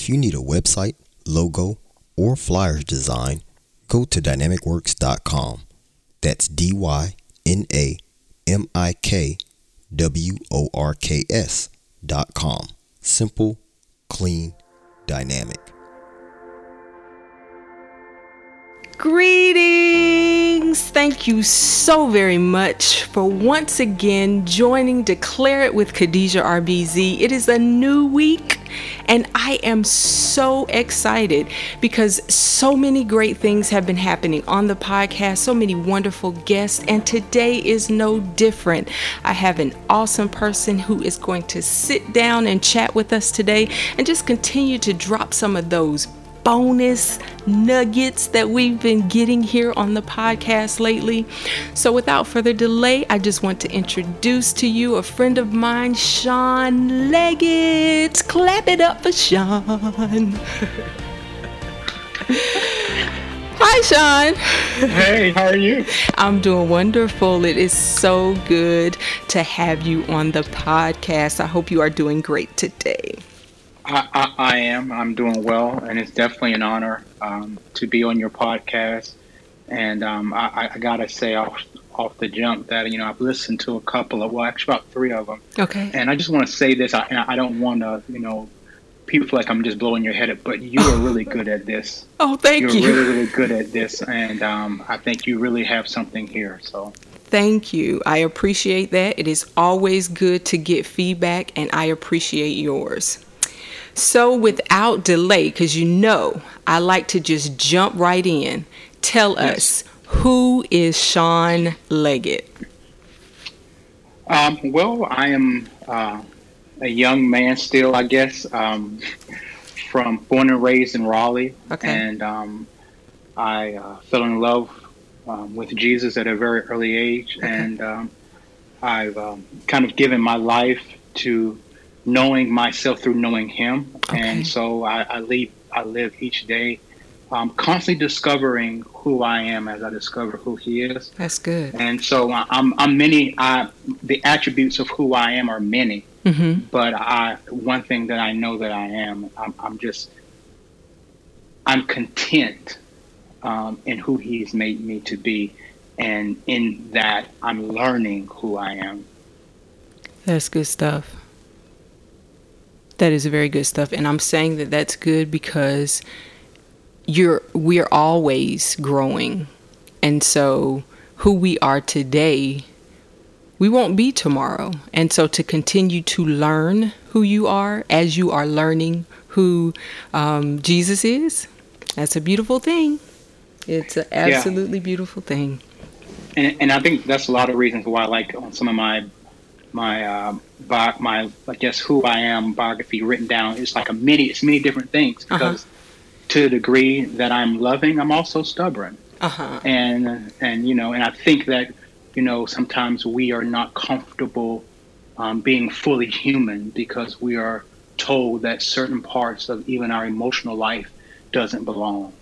If you need a website, logo, or flyers design, go to dynamikworks.com. That's D Y N A M I K W O R K S dot com. Simple, clean, dynamic. Greetings! Thank you so very much for once again joining Declare It with Khadijah RBZ. It is a new week and I am so excited because so many great things have been happening on the podcast, so many wonderful guests, and today is no different. I have an awesome person who is going to sit down and chat with us today and just continue to drop some of those bonus nuggets that we've been getting here on the podcast lately. So, without further delay, I just want to introduce to you a friend of mine, Sean Leggett. Clap it up for Sean. Hi, Sean. Hey, how are you? I'm doing wonderful. It is so good to have you on the podcast. I hope you are doing great today. I, I, I, am. I'm doing well, and it's definitely an honor um, to be on your podcast. And um, I, I, gotta say off off the jump that you know I've listened to a couple of well, actually about three of them. Okay. And I just want to say this. I, I don't want to you know people feel like I'm just blowing your head up, but you are really good at this. Oh, thank You're you. You're really really good at this, and um, I think you really have something here. So. Thank you. I appreciate that. It is always good to get feedback, and I appreciate yours. So, without delay, because you know I like to just jump right in, tell yes. us who is Sean Leggett? Um, well, I am uh, a young man still, I guess, um, from born and raised in Raleigh. Okay. And um, I uh, fell in love um, with Jesus at a very early age. Okay. And um, I've um, kind of given my life to knowing myself through knowing Him, okay. and so I, I live I live each day, um, constantly discovering who I am as I discover who He is. That's good. And so I'm I'm many. I, the attributes of who I am are many, mm-hmm. but I one thing that I know that I am, I'm, I'm just I'm content um, in who He's made me to be, and in that I'm learning who I am. That's good stuff. That is very good stuff. And I'm saying that that's good because you're we're always growing. And so who we are today, we won't be tomorrow. And so to continue to learn who you are as you are learning who um, Jesus is, that's a beautiful thing. It's an absolutely yeah. beautiful thing. And, and I think that's a lot of reasons why, I like on some of my my uh, bi- my I guess who I am biography written down. It's like a many it's many different things Uh-huh. because to the degree that I'm loving, I'm also stubborn. Uh-huh. And and you know, and I think that you know sometimes we are not comfortable um, being fully human because we are told that certain parts of even our emotional life doesn't belong.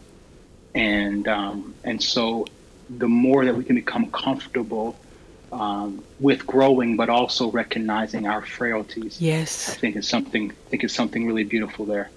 And um, and so the more that we can become comfortable um, with growing, but also recognizing our frailties. Yes, I think it's something. I think it's something really beautiful there.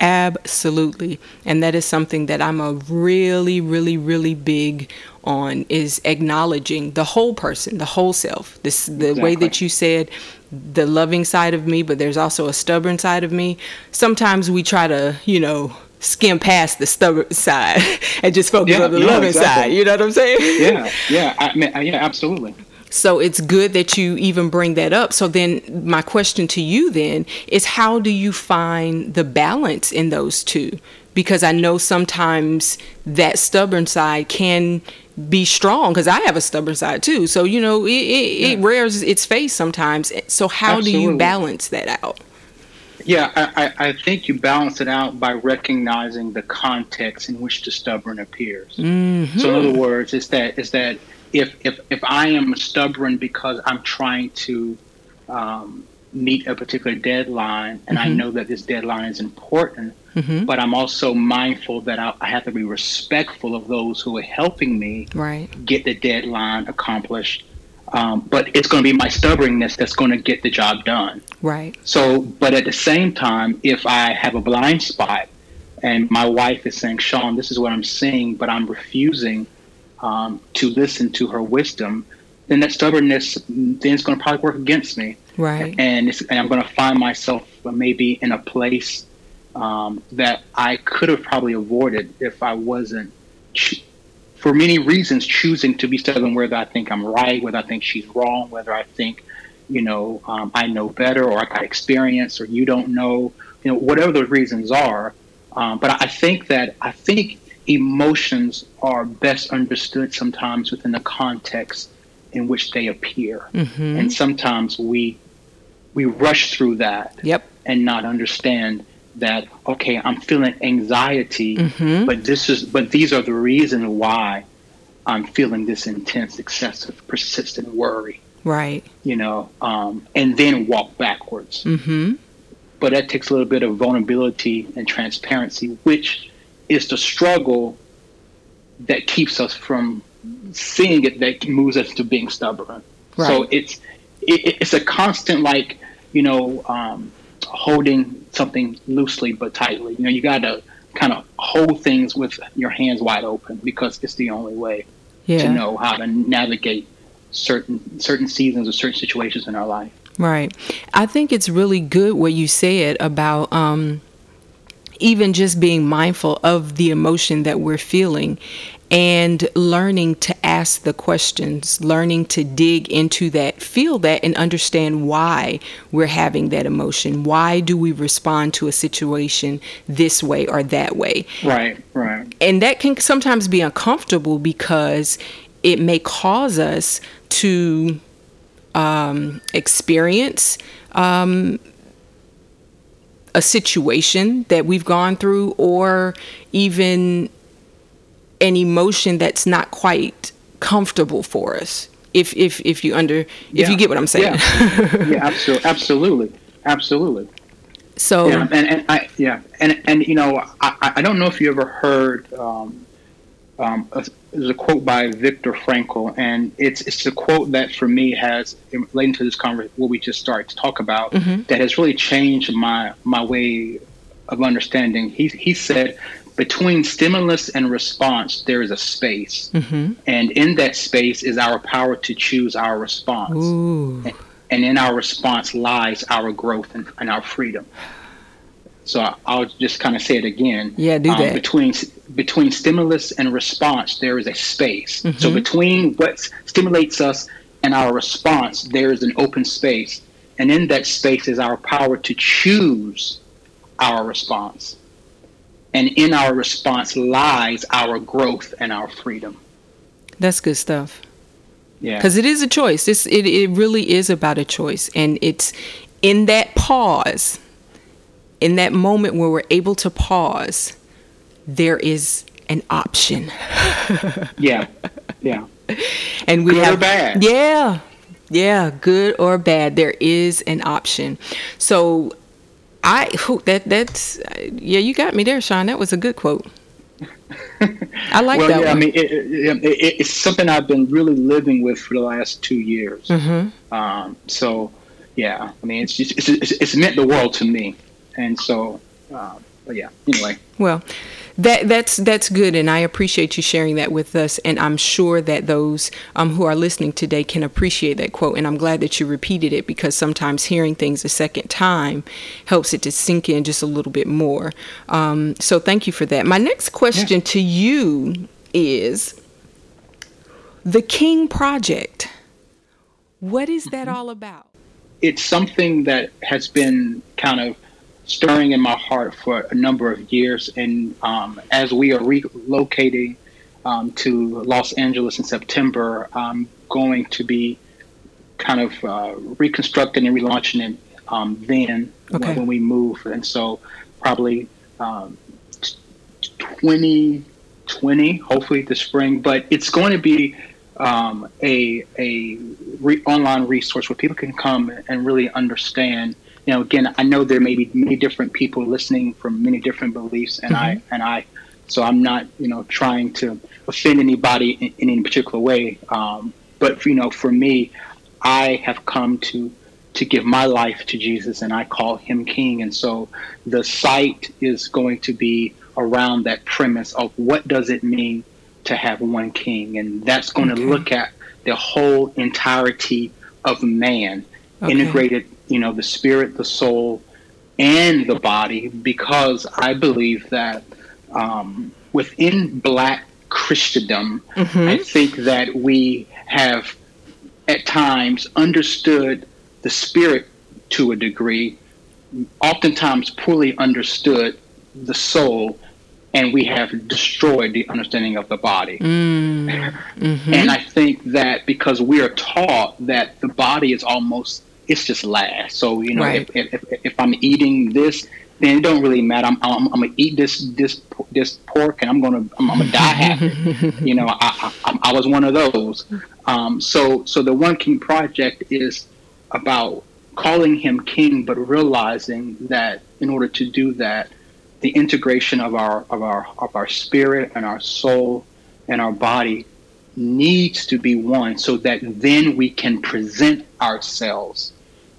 Absolutely, and that is something that I'm a really, really, really big on is acknowledging the whole person, the whole self. This the exactly. way that you said the loving side of me, but there's also a stubborn side of me. Sometimes we try to, you know, skim past the stubborn side and just focus yeah, on the no, loving exactly. side. You know what I'm saying? Yeah, yeah, I mean, yeah, absolutely. So it's good that you even bring that up. So then my question to you then is how do you find the balance in those two? Because I know sometimes that stubborn side can be strong because I have a stubborn side too. So you know it, it, yeah. it rears its face sometimes. So how Absolutely. do you balance that out? Yeah, I, I think you balance it out by recognizing the context in which the stubborn appears. Mm-hmm. So in other words, it's that it's that if if if I am stubborn because I'm trying to um, meet a particular deadline, and Mm-hmm. I know that this deadline is important, Mhm. but I'm also mindful that I, I have to be respectful of those who are helping me Right. get the deadline accomplished. Um, but it's going to be my stubbornness that's going to get the job done. Right. So, but at the same time, if I have a blind spot and my wife is saying, Sean, this is what I'm seeing, but I'm refusing um, to listen to her wisdom, then that stubbornness then it's going to probably work against me. Right. And, and I'm going to find myself maybe in a place um, that I could have probably avoided if I wasn't, ch- for many reasons, choosing to be stubborn, whether I think I'm right, whether I think she's wrong, whether I think, you know, um, I know better or I got experience or you don't know, you know, whatever those reasons are. Um, but I think that I think emotions are best understood sometimes within the context in which they appear, Mm-hmm. and sometimes we we rush through that Yep. and not understand that okay, I'm feeling anxiety, Mhm. but this is but these are the reasons why I'm feeling this intense, excessive, persistent worry. Right. You know, um, and then walk backwards Mm-hmm. but that takes a little bit of vulnerability and transparency, which is the struggle that keeps us from seeing it that moves us to being stubborn. Right. So it's it, it's a constant like you know um, holding something loosely but tightly. You know, you got to kind of hold things with your hands wide open because it's the only way Yeah. to know how to navigate certain certain seasons or certain situations in our life. Right. I think it's really good what you said about um, even just being mindful of the emotion that we're feeling and learning to ask the questions, learning to dig into that, feel that, and understand why we're having that emotion. Why do we respond to a situation this way or that way? Right, right. and that can sometimes be uncomfortable because it may cause us to um, experience um, a situation that we've gone through or even an emotion that's not quite comfortable for us if if if you under if Yeah. you get what i'm saying Yeah, yeah absolutely, absolutely, absolutely. so Yeah, and, and I yeah, and and you know, I, I don't know if you ever heard. Um, um, a, there's a quote by Viktor Frankl, and it's it's a quote that for me has relating to this conversation what we just started to talk about mm-hmm. that has really changed my my way of understanding. He he said, between stimulus and response, there is a space, mm-hmm. and in that space is our power to choose our response ooh, and in our response lies our growth and, and our freedom. So I'll just kind of say it again. Yeah, do um, that. Between between stimulus and response, there is a space. Mm-hmm. So between what stimulates us and our response, there is an open space, and in that space is our power to choose our response. And in our response lies our growth and our freedom. that's good stuff Yeah. because it is a choice it's, it, it really is about a choice and it's in that pause in that moment where we're able to pause there is an option Yeah. Yeah. and we Good or have bad? yeah yeah good or bad there is an option so i that that's yeah you got me there sean that was a good quote i like well, that yeah, one I mean, it, it, it, it's something I've been really living with for the last two years. Mm-hmm. Um, so, yeah, I mean, it's just it's, it's, it's meant the world to me, and so, uh, but yeah. Anyway, Well, that that's that's good, and I appreciate you sharing that with us. And I'm sure that those um, who are listening today can appreciate that quote. And I'm glad that you repeated it because sometimes hearing things a second time helps it to sink in just a little bit more. Um, so thank you for that. My next question to you is the King Project. What is that all about? it's something that has been kind of stirring in my heart for a number of years, and um, as we are relocating um, to Los Angeles in September, I'm going to be kind of uh, reconstructing and relaunching it um, then Okay. when we move, and so probably um, 2020, hopefully this spring. But it's going to be um, a a re- online resource where people can come and really understand. You know, again, I know there may be many different people listening from many different beliefs, and I and I, so I'm not you know trying to offend anybody in, in any particular way. Um, but you know, for me, I have come to to give my life to Jesus, and I call him King. And so the site is going to be around that premise of what does it mean to have one King, and that's going okay. to look at the whole entirety of man, okay. integrated, you know, the spirit, the soul, and the body, because I believe that um, within Black Christendom, mm-hmm. I think that we have at times understood the spirit to a degree, oftentimes poorly understood the soul, and we have destroyed the understanding of the body. Mm. Mm-hmm. And I think that because we are taught that the body is almost it's just last. So you know, right. if, if, if I'm eating this, then it don't really matter. I'm, I'm, I'm, gonna eat this this this pork, and I'm gonna I'm, I'm gonna die happy. you know, I, I, I was one of those. Um, so so the One King project is about calling him king, but realizing that in order to do that, the integration of our of our of our spirit and our soul and our body needs to be one, so that then we can present ourselves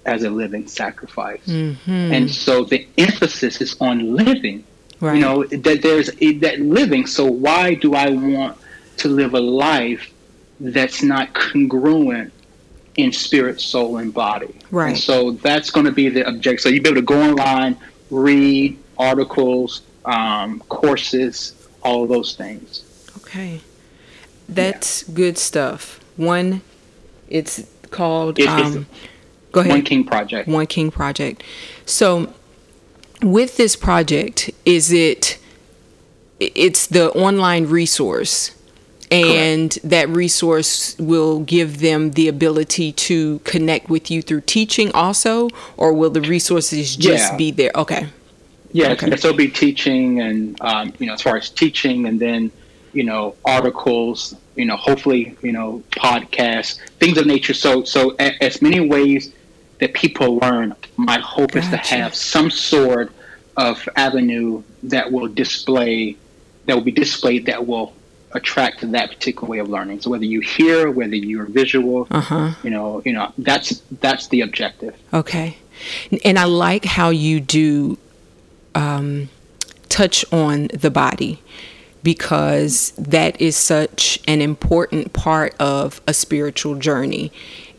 as a living sacrifice. Mm-hmm. And so the emphasis is on living. Right. You know that there's a, that living. So why do I want to live a life that's not congruent in spirit, soul, and body? Right. And so that's going to be the objective. So you'll be able to go online, read articles, um, courses, all of those things. Okay, that's yeah. good stuff. One, it's called. It, um, Go ahead. One King Project. One King Project. So, with this project, is it? It's the online resource, and Correct. that resource will give them the ability to connect with you through teaching, also, or will the resources just yeah. be there? Okay. Yeah, okay. so it'll be teaching, and um, you know, as far as teaching, and then you know, articles, you know, hopefully, you know, podcasts, things of nature. So, so as many ways that people learn. My hope gotcha. is to have some sort of avenue that will display, that will be displayed, that will attract to that particular way of learning. So whether you hear, whether you're visual, uh-huh. you know, you know, that's that's the objective. Okay, and I like how you do um, touch on the body because that is such an important part of a spiritual journey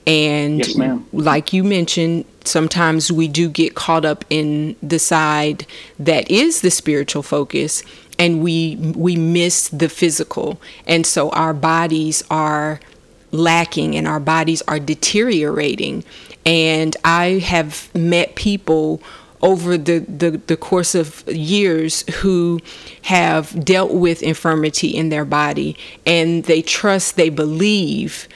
and yes, like you mentioned, sometimes we do get caught up in the side that is the spiritual focus and we we miss the physical. And so our bodies are lacking and our bodies are deteriorating. And I have met people over the, the, the course of years who have dealt with infirmity in their body and they trust, they believe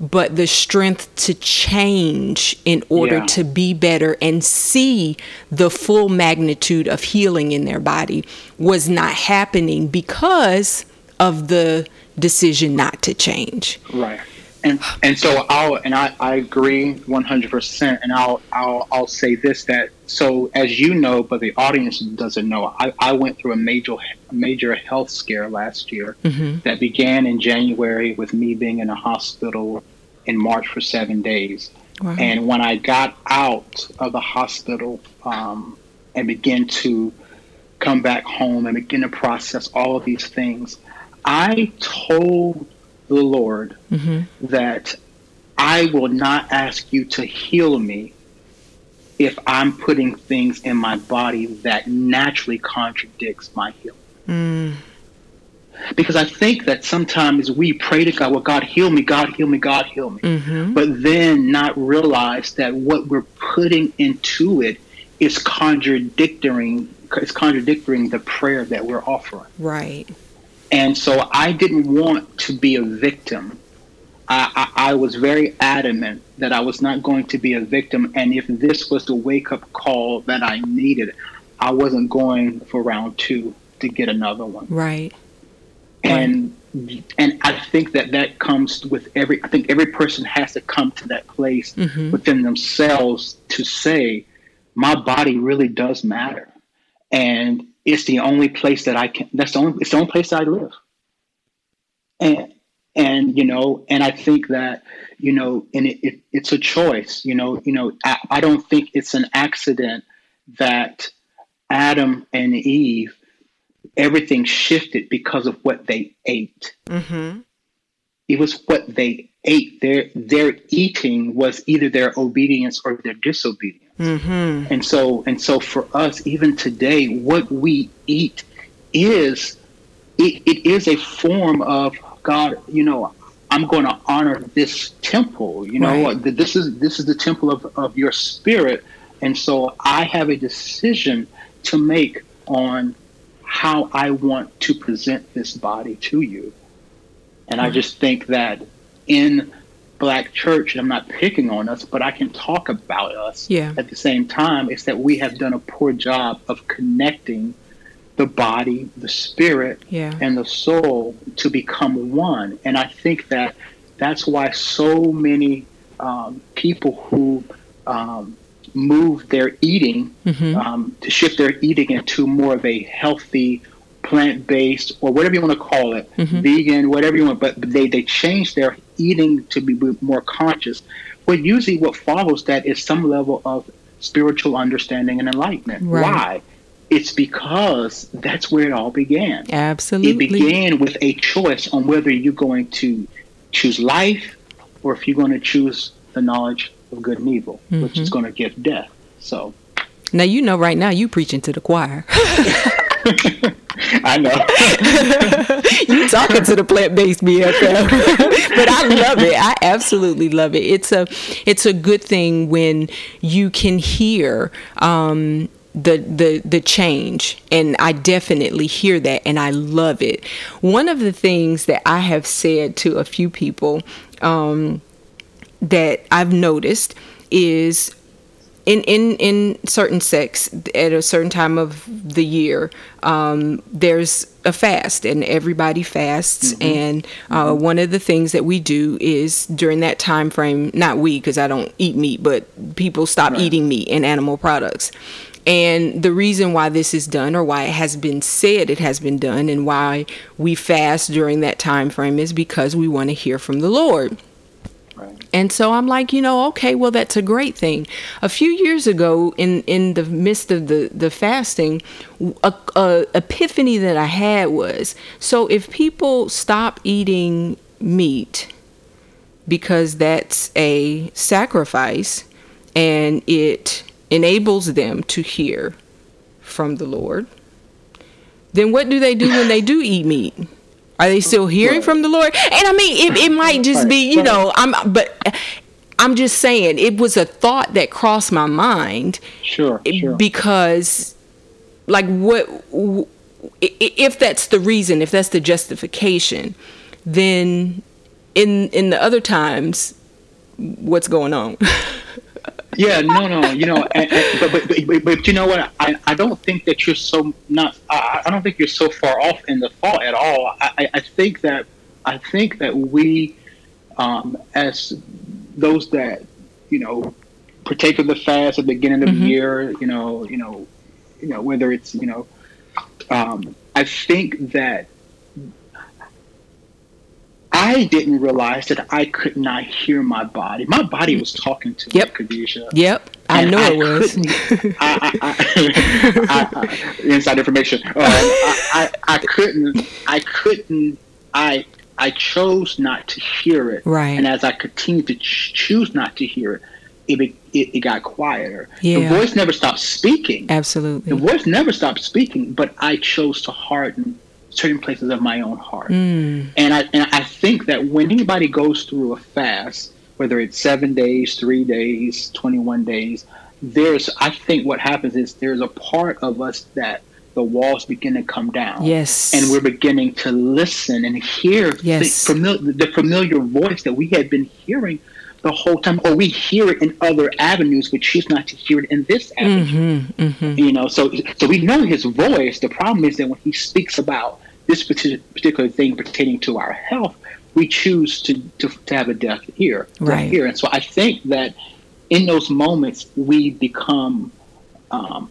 but the strength to change in order yeah. to be better and see the full magnitude of healing in their body was not happening because of the decision not to change. Right. And and so I'll and I, I agree one hundred percent and I'll I'll I'll say this that so as you know but the audience doesn't know I, I went through a major major health scare last year mm-hmm. that began in January with me being in a hospital in March for seven days. Wow. And when I got out of the hospital um, and began to come back home and begin to process all of these things, I told the Lord mm-hmm. that I will not ask you to heal me if I'm putting things in my body that naturally contradicts my healing. Mm. Because I think that sometimes we pray to God, well, God heal me, God heal me, God heal me. Mm-hmm. But then not realize that what we're putting into it is contradicting it's contradicting the prayer that we're offering. Right. And so I didn't want to be a victim. I, I, I, was very adamant that I was not going to be a victim. And if this was the wake up call that I needed, I wasn't going for round two to get another one. Right. And and I think that that comes with every. I think every person has to come to that place mm-hmm. within themselves to say, my body really does matter, and it's the only place that I can. That's the only. It's the only place that I live. And and you know, and I think that you know, and it, it, it's a choice. You know, you know, I, I don't think it's an accident that Adam and Eve everything shifted because of what they ate. Mm-hmm. It was what they ate. Their their eating was either their obedience or their disobedience. Mm-hmm. And so and so for us, even today, what we eat is it, it is a form of God. You know, I'm going to honor this temple. You know, right. this is this is the temple of, of your spirit, and so I have a decision to make on how I want to present this body to you. And I just think that in black church, and I'm not picking on us, but I can talk about us yeah. at the same time, It's that we have done a poor job of connecting the body, the spirit, yeah. and the soul to become one. And I think that that's why so many um, people who um, move their eating mm-hmm. um, to shift their eating into more of a healthy plant-based or whatever you want to call it mm-hmm. vegan whatever you want but they they change their eating to be more conscious But usually what follows that is some level of spiritual understanding and enlightenment right. why it's because that's where it all began absolutely it began with a choice on whether you're going to choose life or if you're going to choose the knowledge of good and evil, mm-hmm. which is mm-hmm. going to give death. So now you know right now you preaching to the choir. I know. you talking to the plant based BFF. but I love it. I absolutely love it. It's a it's a good thing when you can hear um, the the the change and I definitely hear that and I love it. One of the things that I have said to a few people um, that I've noticed is in in in certain sects at a certain time of the year um, there's a fast and everybody fasts mm-hmm. and uh, mm-hmm. one of the things that we do is during that time frame not we because i don't eat meat but people stop right. eating meat and animal products and the reason why this is done or why it has been said it has been done and why we fast during that time frame is because we want to hear from the lord and so I'm like, you know, okay, well, that's a great thing. A few years ago, in, in the midst of the, the fasting, a, a epiphany that I had was so if people stop eating meat because that's a sacrifice and it enables them to hear from the Lord, then what do they do when they do eat meat? Are they still hearing right. from the Lord? And I mean, it, it might just right. be, you know, I'm, but I'm just saying it was a thought that crossed my mind. Sure, sure. Because, like, what if that's the reason? If that's the justification, then in in the other times, what's going on? yeah, no, no, you know, and, and, but, but, but, but you know what? I, I don't think that you're so not. I, I don't think you're so far off in the thought at all. I, I think that I think that we, um, as those that you know partake of the fast at the beginning of mm-hmm. the year, you know, you know, you know, whether it's you know, um, I think that I didn't realize that I could not hear my body. My body was talking to yep. me, Khadijah. Yep, I know I it was. I, I, I, inside information. Um, I, I, couldn't. I couldn't. I I chose not to hear it. Right. And as I continued to ch- choose not to hear it, it, it, it got quieter. Yeah. The voice never stopped speaking. Absolutely. The voice never stopped speaking, but I chose to harden certain places of my own heart. Mm. And I and I think that when anybody goes through a fast, whether it's seven days, three days, twenty one days, there's I think what happens is there's a part of us that the walls begin to come down. Yes. And we're beginning to listen and hear yes. the, familiar, the familiar voice that we had been hearing the whole time, or we hear it in other avenues, but choose not to hear it in this avenue. Mm-hmm, mm-hmm. You know, so so we know his voice. The problem is that when he speaks about this particular thing pertaining to our health, we choose to, to, to have a deaf ear. Right. Ear. And so I think that in those moments, we become, um,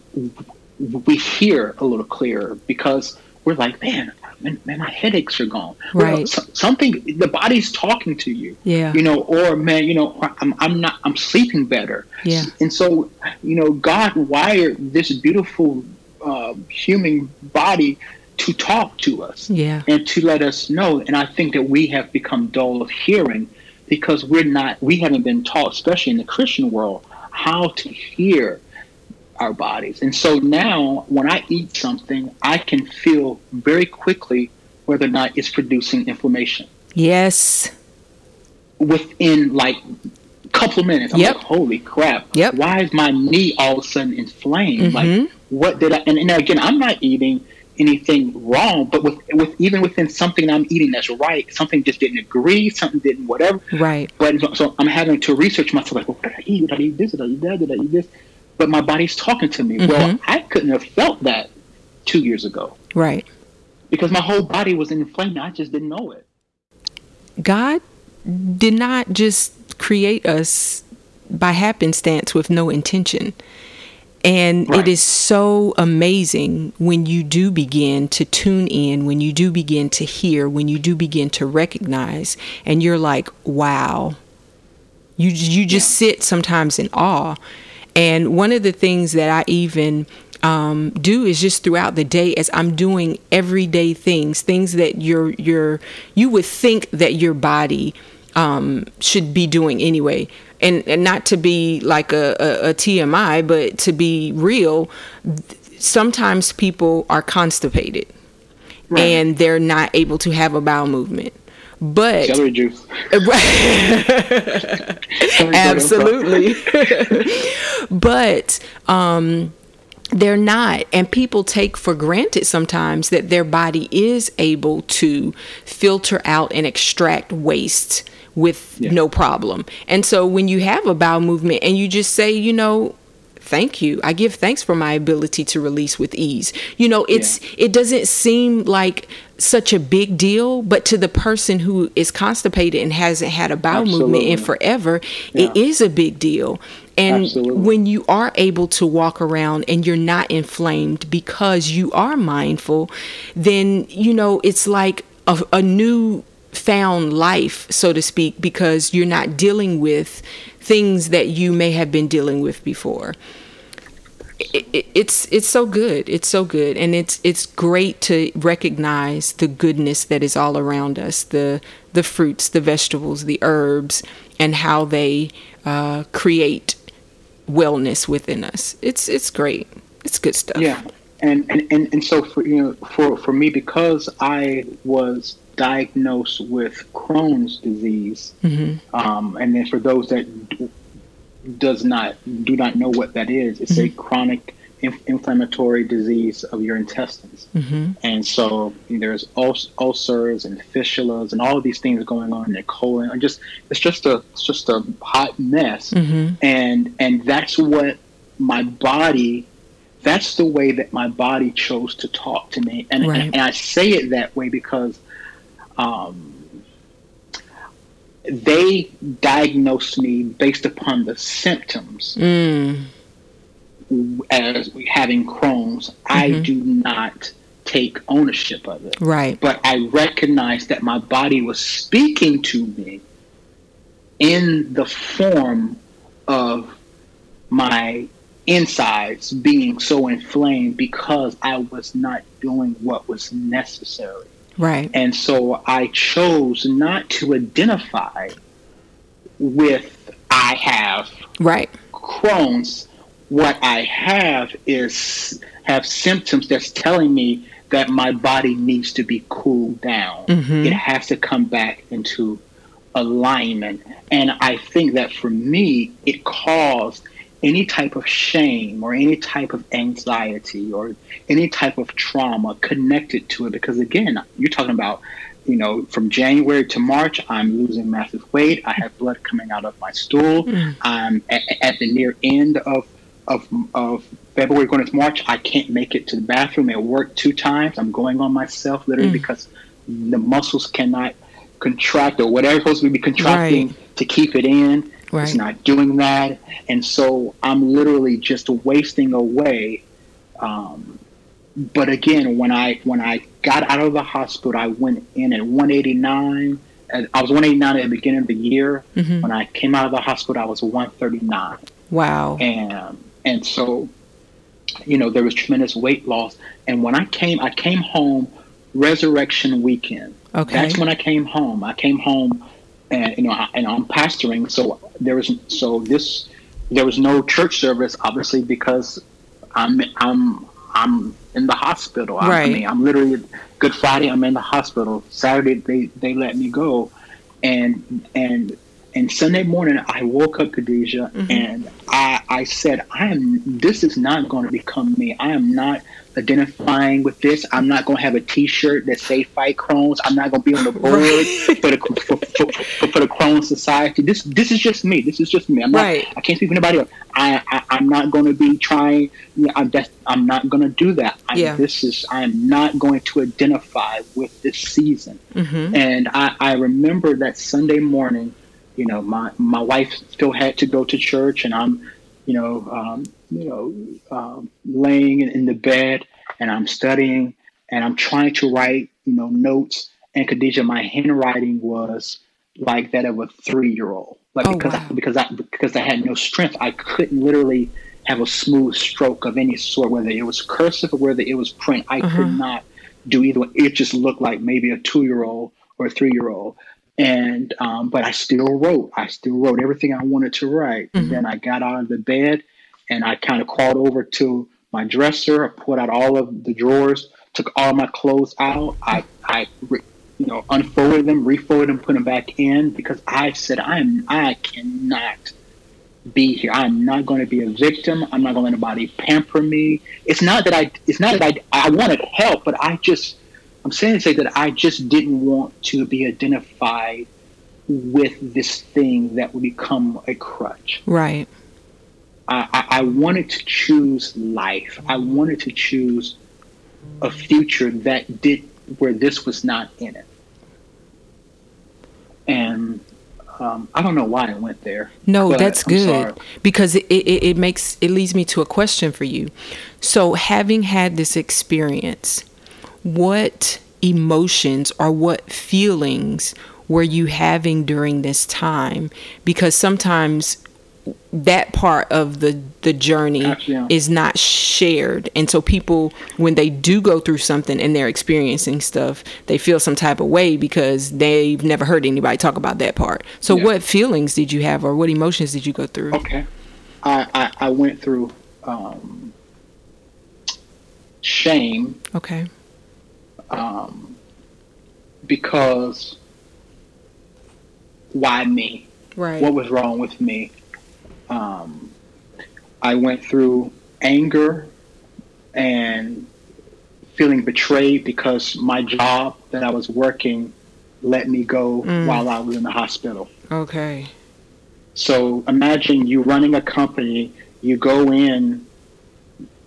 we hear a little clearer because we're like, man, man, man, my headaches are gone. Right. Well, so, something the body's talking to you. Yeah. You know, or man, you know, I'm I'm not I'm sleeping better. Yeah. And so, you know, God wired this beautiful uh, human body to talk to us Yeah. and to let us know. And I think that we have become dull of hearing because we're not, we haven't been taught, especially in the Christian world, how to hear our bodies. And so now when I eat something, I can feel very quickly whether or not it's producing inflammation Yes. within like a couple of minutes. I'm Yep. like, holy crap. Yep. Why is my knee all of a sudden inflamed? Mhm. Like, what did I, and, and again, I'm not eating anything wrong, but with, with even within something I'm eating that's right, something just didn't agree, something didn't whatever. Right. But so- so I'm having to research myself, like, well, what did I eat? Did I eat this? Did I eat that? Did I eat this? But my body's talking to me. Well, Mhm. I couldn't have felt that two years ago Right. because my whole body was inflamed. I just didn't know it. God did not just create us by happenstance with no intention. And Right. it is so amazing when you do begin to tune in, when you do begin to hear, when you do begin to recognize, and you're like, wow. You, you just sit sometimes in awe. And one of the things that I even um, do is just throughout the day as I'm doing everyday things, things that your your you would think that your body um, should be doing anyway. And, and not to be like a, a, a TMI, but to be real, sometimes people are constipated Right. and they're not able to have a bowel movement. But Celery juice. absolutely. But um they're not and people take for granted sometimes that their body is able to filter out and extract waste with Yeah. no problem. And so when you have a bowel movement and you just say you know thank you. I give thanks for my ability to release with ease. You know it's it doesn't seem like such a big deal but to the person who is constipated and hasn't had a bowel movement in forever it Yeah. is a big deal and Absolutely. when you are able to walk around and you're not inflamed because you are mindful then you know it's like a, a new found life so to speak because you're not dealing with things that you may have been dealing with before it, it, it's it's so good. It's so good. And it's it's great to recognize the goodness that is all around us the the fruits the vegetables the herbs and how they uh, create wellness within us. It's it's great. It's good stuff. Yeah, and and, and, and so for you know for for me because I was diagnosed with Crohn's disease, um, and then for those that does not do not know what that is, it's a mm-hmm. chronic inf- inflammatory disease of your intestines, mm-hmm. and so there's ul- ulcers and fistulas and all of these things going on in the colon. And just it's just a it's just a hot mess, mm-hmm. and and that's what my body that's the way that my body chose to talk to me. And, Right. and, and i say it that way because um, they diagnosed me based upon the symptoms mm, as having crohn's i Mm-hmm. do not take ownership of it right but i recognized that my body was speaking to me in the form of my insides being so inflamed because I was not doing what was necessary. Right And so I chose not to identify with I have right Crohn's. What I have is have symptoms that's telling me that my body needs to be cooled down. Mhm. It has to come back into alignment. And I think that for me, it caused any type of shame or any type of anxiety or any type of trauma connected to it. Because again, you're talking about, you know, from January to March, I'm losing massive weight. I have blood coming out of my stool. Mm. I'm at, at the near end of, of, of February going into March. I can't make it to the bathroom at work two times. I'm going on myself literally mm. because the muscles cannot contract or whatever supposed to be contracting Right. to keep it in. Right. It's not doing that. And so I'm literally just wasting away um, but again, when I when I got out of the hospital, I went in at 189. I was 189 at the beginning of the year. Mm-hmm. When I came out of the hospital, I was 139. Wow. And and so, you know, there was tremendous weight loss. And when I came, I came home Resurrection Weekend. Okay. That's when I came home. I came home, and you know, I, and I'm pastoring, so there was so this there was no church service, obviously, because I'm I'm I'm in the hospital. Right. I mean, I'm literally Good Friday. I'm in the hospital. Saturday they they let me go, and and and Sunday morning I woke up, Khadijah, mm-hmm. and I I said I am. This is not going to become me. I am not identifying with this. I'm not going to have a T-shirt that say "Fight Crohn's." I'm not going to be on the board for the for, for, for, for, the Crohn Society. This this is just me. This is just me. I'm not. Right. I can't speak for anybody else. I, I am not going to be trying. I'm I'm not going to do that. I, yeah. This is. I am not going to identify with this season. Mm-hmm. And I I remember that Sunday morning. You know, my my wife still had to go to church, and I'm you know, um, you know, um, laying in the bed and I'm studying and I'm trying to write, you know, notes. And Khadijah, my handwriting was like that of a three year old. Like oh, because wow. I, because I because I had no strength, I couldn't literally have a smooth stroke of any sort, whether it was cursive or whether it was print. I uh-huh. could not do either. It just looked like maybe a two year old or a three year old. And um, but I still wrote. I still wrote everything I wanted to write. Mm-hmm. And then I got out of the bed and I kind of crawled over to my dresser. I pulled out all of the drawers, took all my clothes out. I, I, you know, unfolded them, refolded them, put them back in because I said I am, I cannot be here. I'm not going to be a victim. I'm not going to let anybody pamper me. It's not that I, it's not that I, I wanted help, but I just, I'm saying to say that I just didn't want to be identified with this thing that would become a crutch. Right. I, I wanted to choose life. I wanted to choose a future that did where this was not in it. And um, I don't know why I went there. No, that's I'm good sorry. because it, it, it makes it leads me to a question for you. So, having had this experience, what emotions or what feelings were you having during this time? Because sometimes that part of the the journey is not shared. And so people when they do go through something and they're experiencing stuff they feel some type of way because they've never heard anybody talk about that part. So yeah. what feelings did you have or what emotions did you go through? Okay. I i, I went through um, shame. Okay um, because why me right what was wrong with me um, I went through anger and feeling betrayed because my job that I was working let me go mm. while I was in the hospital. Okay. So imagine you running a company, you go in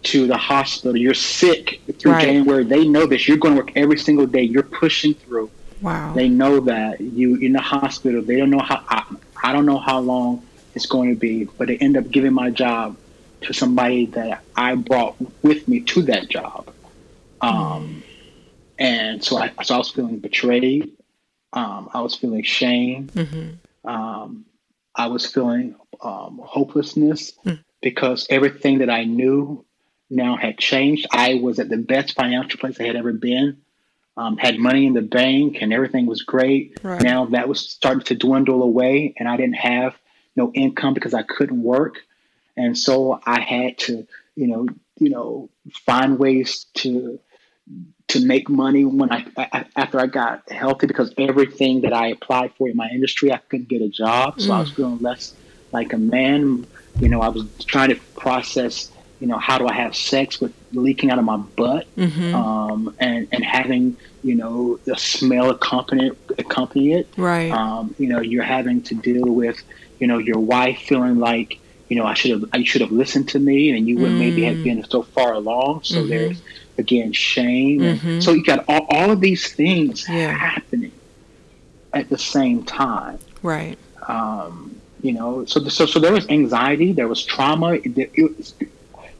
to the hospital, you're sick through right. January. They know this. You're going to work every single day. You're pushing through. Wow. They know that you in the hospital. They don't know how. I, I don't know how long it's going to be, but they end up giving my job to somebody that I brought with me to that job. Um, and so I, so I was feeling betrayed. Um, I was feeling shame. Mm-hmm. Um, I was feeling um, hopelessness mm. because everything that I knew now had changed. I was at the best financial place I had ever been. Um, had money in the bank and everything was great. Right. Now that was starting to dwindle away, and I didn't have no income because I couldn't work, and so I had to, you know, you know, find ways to to make money when I, I, after I got healthy because everything that I applied for in my industry I couldn't get a job, so mm. I was mm. feeling less like a man. You know, I was trying to process. You know, how do I have sex with leaking out of my butt, mm-hmm. um, and and having you know the smell accompany accompany it. Right. Um, you know, you're having to deal with you know, your wife feeling like, you know, I should have, I should have listened to me, and you would mm. maybe have been so far along. So mm-hmm. there's again shame. Mm-hmm. So you got all, all of these things yeah. happening at the same time. Right. Um, you know, so so so there was anxiety, there was trauma. It, it was,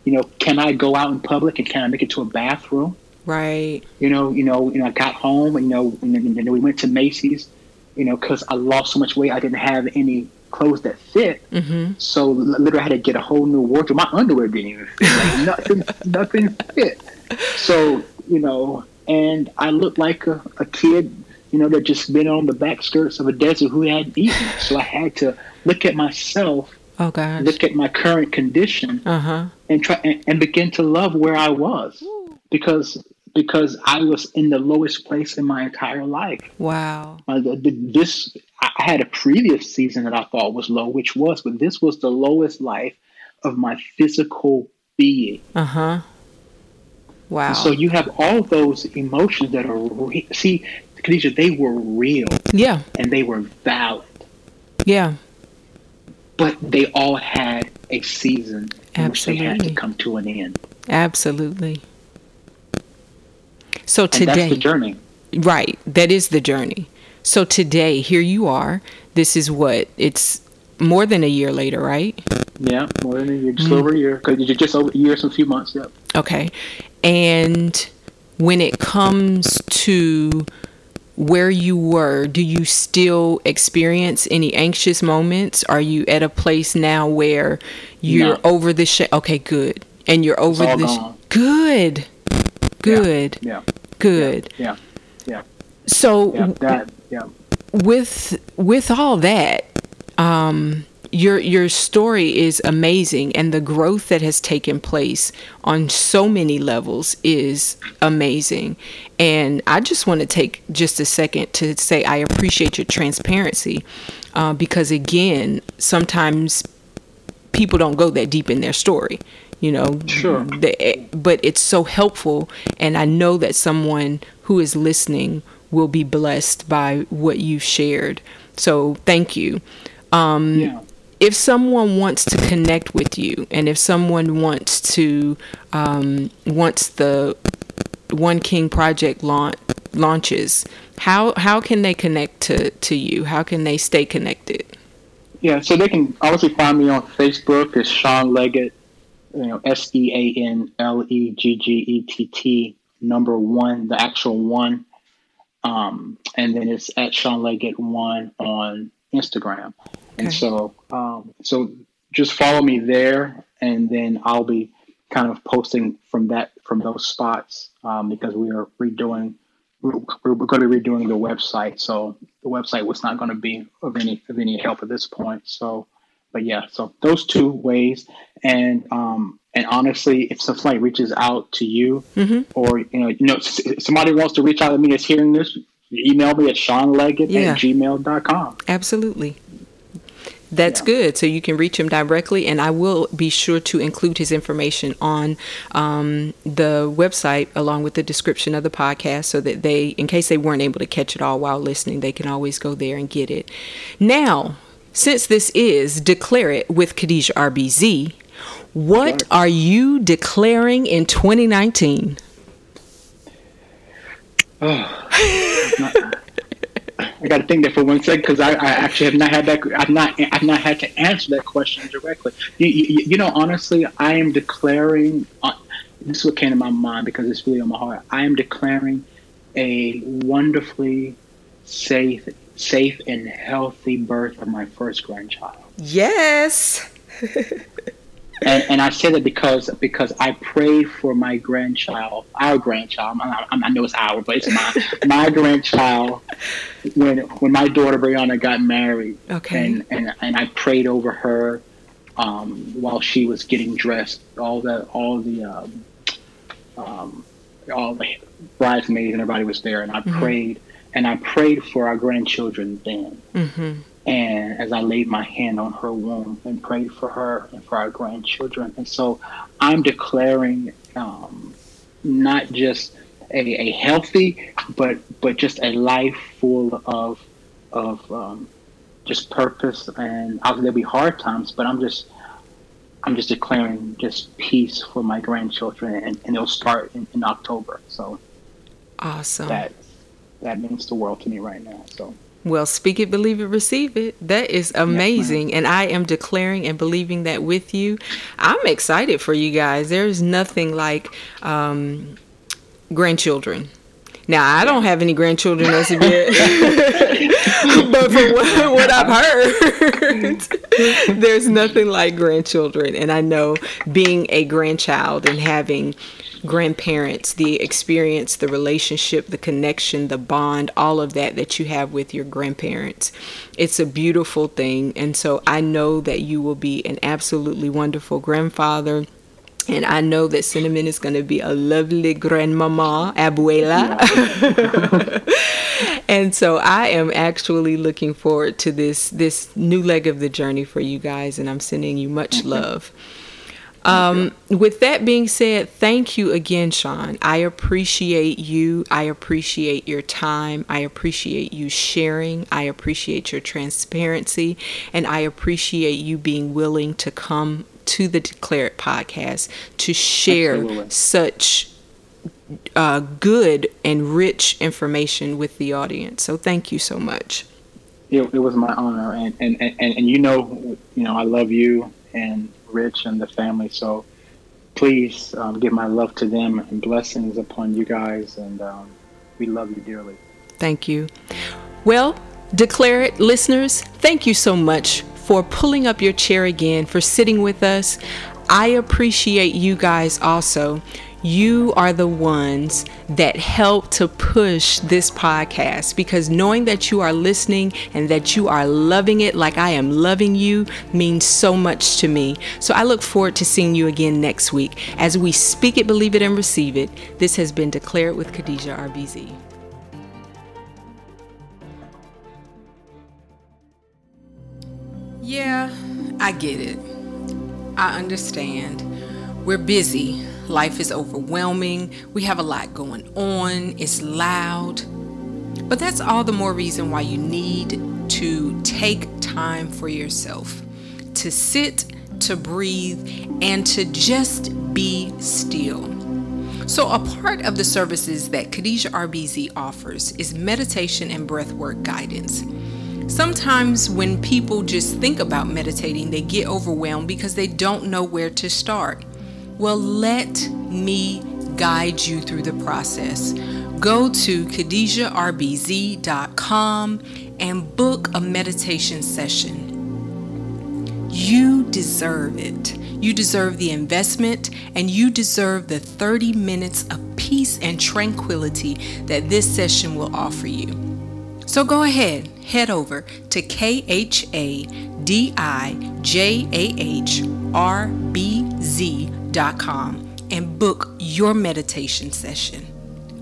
you know, can I go out in public and can I make it to a bathroom? Right. You know, you know, you know, I got home, and you know, and then, and then we went to Macy's, you know, because I lost so much weight, I didn't have any clothes that fit. Mm-hmm. So literally, I had to get a whole new wardrobe. My underwear didn't even fit. Like, nothing, nothing fit. So you know, and I looked like a, a kid, you know, that just been on the back skirts of a desert who hadn't eaten. So I had to look at myself, Oh gosh. look at my current condition, Uh huh. and try and, and begin to love where I was because because I was in the lowest place in my entire life. Wow. Uh, the, the, this I had a previous season that I thought was low, which was, but this was the lowest life of my physical being. Uh huh. Wow. And so you have all those emotions that are re- see, Khadijah, they were real yeah. and they were valid, Yeah. But they all had a season in which they had to come to an end. Absolutely. So And that's today, the journey. right? That is the journey. So today, here you are. This is what it's more than a year later, right? Yeah, more than a year, Mm. just over a year. Because you're just over a year, some few months. Yep. Okay. And when it comes to where you were, do you still experience any anxious moments? Are you at a place now where you're No. over the Okay, good. And you're over all the sh- good. Good. Yeah. Good. Yeah. Yeah. So Yeah. That. Yeah. with with all that um your your story is amazing and the growth that has taken place on so many levels is amazing and i just want to take just a second to say i appreciate your transparency uh, because again sometimes people don't go that deep in their story you know Sure. the, but it's so helpful and i know that someone who is listening will be blessed by what you've shared so thank you um, Yeah. If someone wants to connect with you and if someone wants to um, once the one king project launch launches how how can they connect to to you? How can they stay connected? Yeah, so they can obviously find me on Facebook. As Sean Leggett, you know, S E A N L E G G E T T number one, the actual one. Um, and then it's at Sean Leggett one on Instagram. Okay. And so um, so just follow me there and then I'll be kind of posting from that from those spots um, because we are redoing we're, we're going to be redoing the website so the website was not going to be of any of any help at this point so but yeah so those two ways and um and honestly if somebody reaches out to you Mhm. or you know you know somebody wants to reach out to me that's hearing this email me at seanleggett Yeah. at gmail.com Absolutely. That's Yeah. good. So you can reach him directly, and I will be sure to include his information on um, the website along with the description of the podcast so that they, in case they weren't able to catch it all while listening, they can always go there and get it. Now, since this is Declare It with Khadijah RBZ, what are you declaring in 2019? I got to think there for one second because I, I actually have not had that. I've not. I've not had to answer that question directly. You, you, you know, honestly, I am declaring. Uh, this is what came to my mind because it's really on my heart. I am declaring a wonderfully safe, safe and healthy birth of my first grandchild. Yes. And, and I say that because because I prayed for my grandchild, our grandchild. I, I, know it's our, but it's my my grandchild when when my daughter Brianna got married. Okay. And and, and I prayed over her um, while she was getting dressed. All the all the um, um, all the bridesmaids and everybody was there, and I prayed and I prayed for our grandchildren then. hmm And as I laid my hand on her womb and prayed for her and for our grandchildren, and so I'm declaring um, not just a, a healthy, but but just a life full of of um, just purpose. And obviously there'll be hard times, but I'm just I'm just declaring just peace for my grandchildren, and, and it'll start in, in October. So Awesome. that that means the world to me right now. So Well, speak it, believe it, receive it. That is amazing. Yes, and I am declaring and believing that with you. I'm excited for you guys. There's nothing like um, grandchildren. Now, I don't have any grandchildren as of yet, but from what, what I've heard, there's nothing like grandchildren. And I know being a grandchild and having grandparents, the experience, the relationship, the connection, the bond, all of that that you have with your grandparents. It's a beautiful thing. And so I know that you will be an absolutely wonderful grandfather. And I know that Cinnamon is going to be a lovely grandmama, abuela. and so I am actually looking forward to this this new leg of the journey for you guys, and I'm sending you much love. Um, with that being said, thank you again, Sean. I appreciate you. I appreciate your time. I appreciate you sharing. I appreciate your transparency. And I appreciate you being willing to come to the Declare It podcast to share Absolutely. such uh, good and rich information with the audience. So thank you so much. It, it was my honor. And, and, and, and you know, you know, I love you and Rich and the family. So please um, give my love to them and blessings upon you guys. And um, we love you dearly. Thank you. Well, declare it, listeners. Thank you so much for pulling up your chair again, for sitting with us. I appreciate you guys also you are the ones that help to push this podcast because knowing that you are listening and that you are loving it like I am loving you means so much to me. So I look forward to seeing you again next week as we speak it, believe it, and receive it. This has been Declare It with Khadijah RBZ. Yeah, I get it. I understand. We're busy Life is overwhelming. We have a lot going on. It's loud. But that's all the more reason why you need to take time for yourself to sit, to breathe, and to just be still. So, a part of the services that Khadijah RBZ offers is meditation and breathwork guidance. Sometimes, when people just think about meditating, they get overwhelmed because they don't know where to start. Well, let me guide you through the process. Go to KhadijahRBZ.com and book a meditation session. You deserve it. You deserve the investment and you deserve the 30 minutes of peace and tranquility that this session will offer you. So go ahead, head over to K Z and book your meditation session.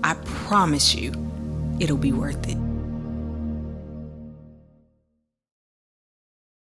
I promise you, it'll be worth it.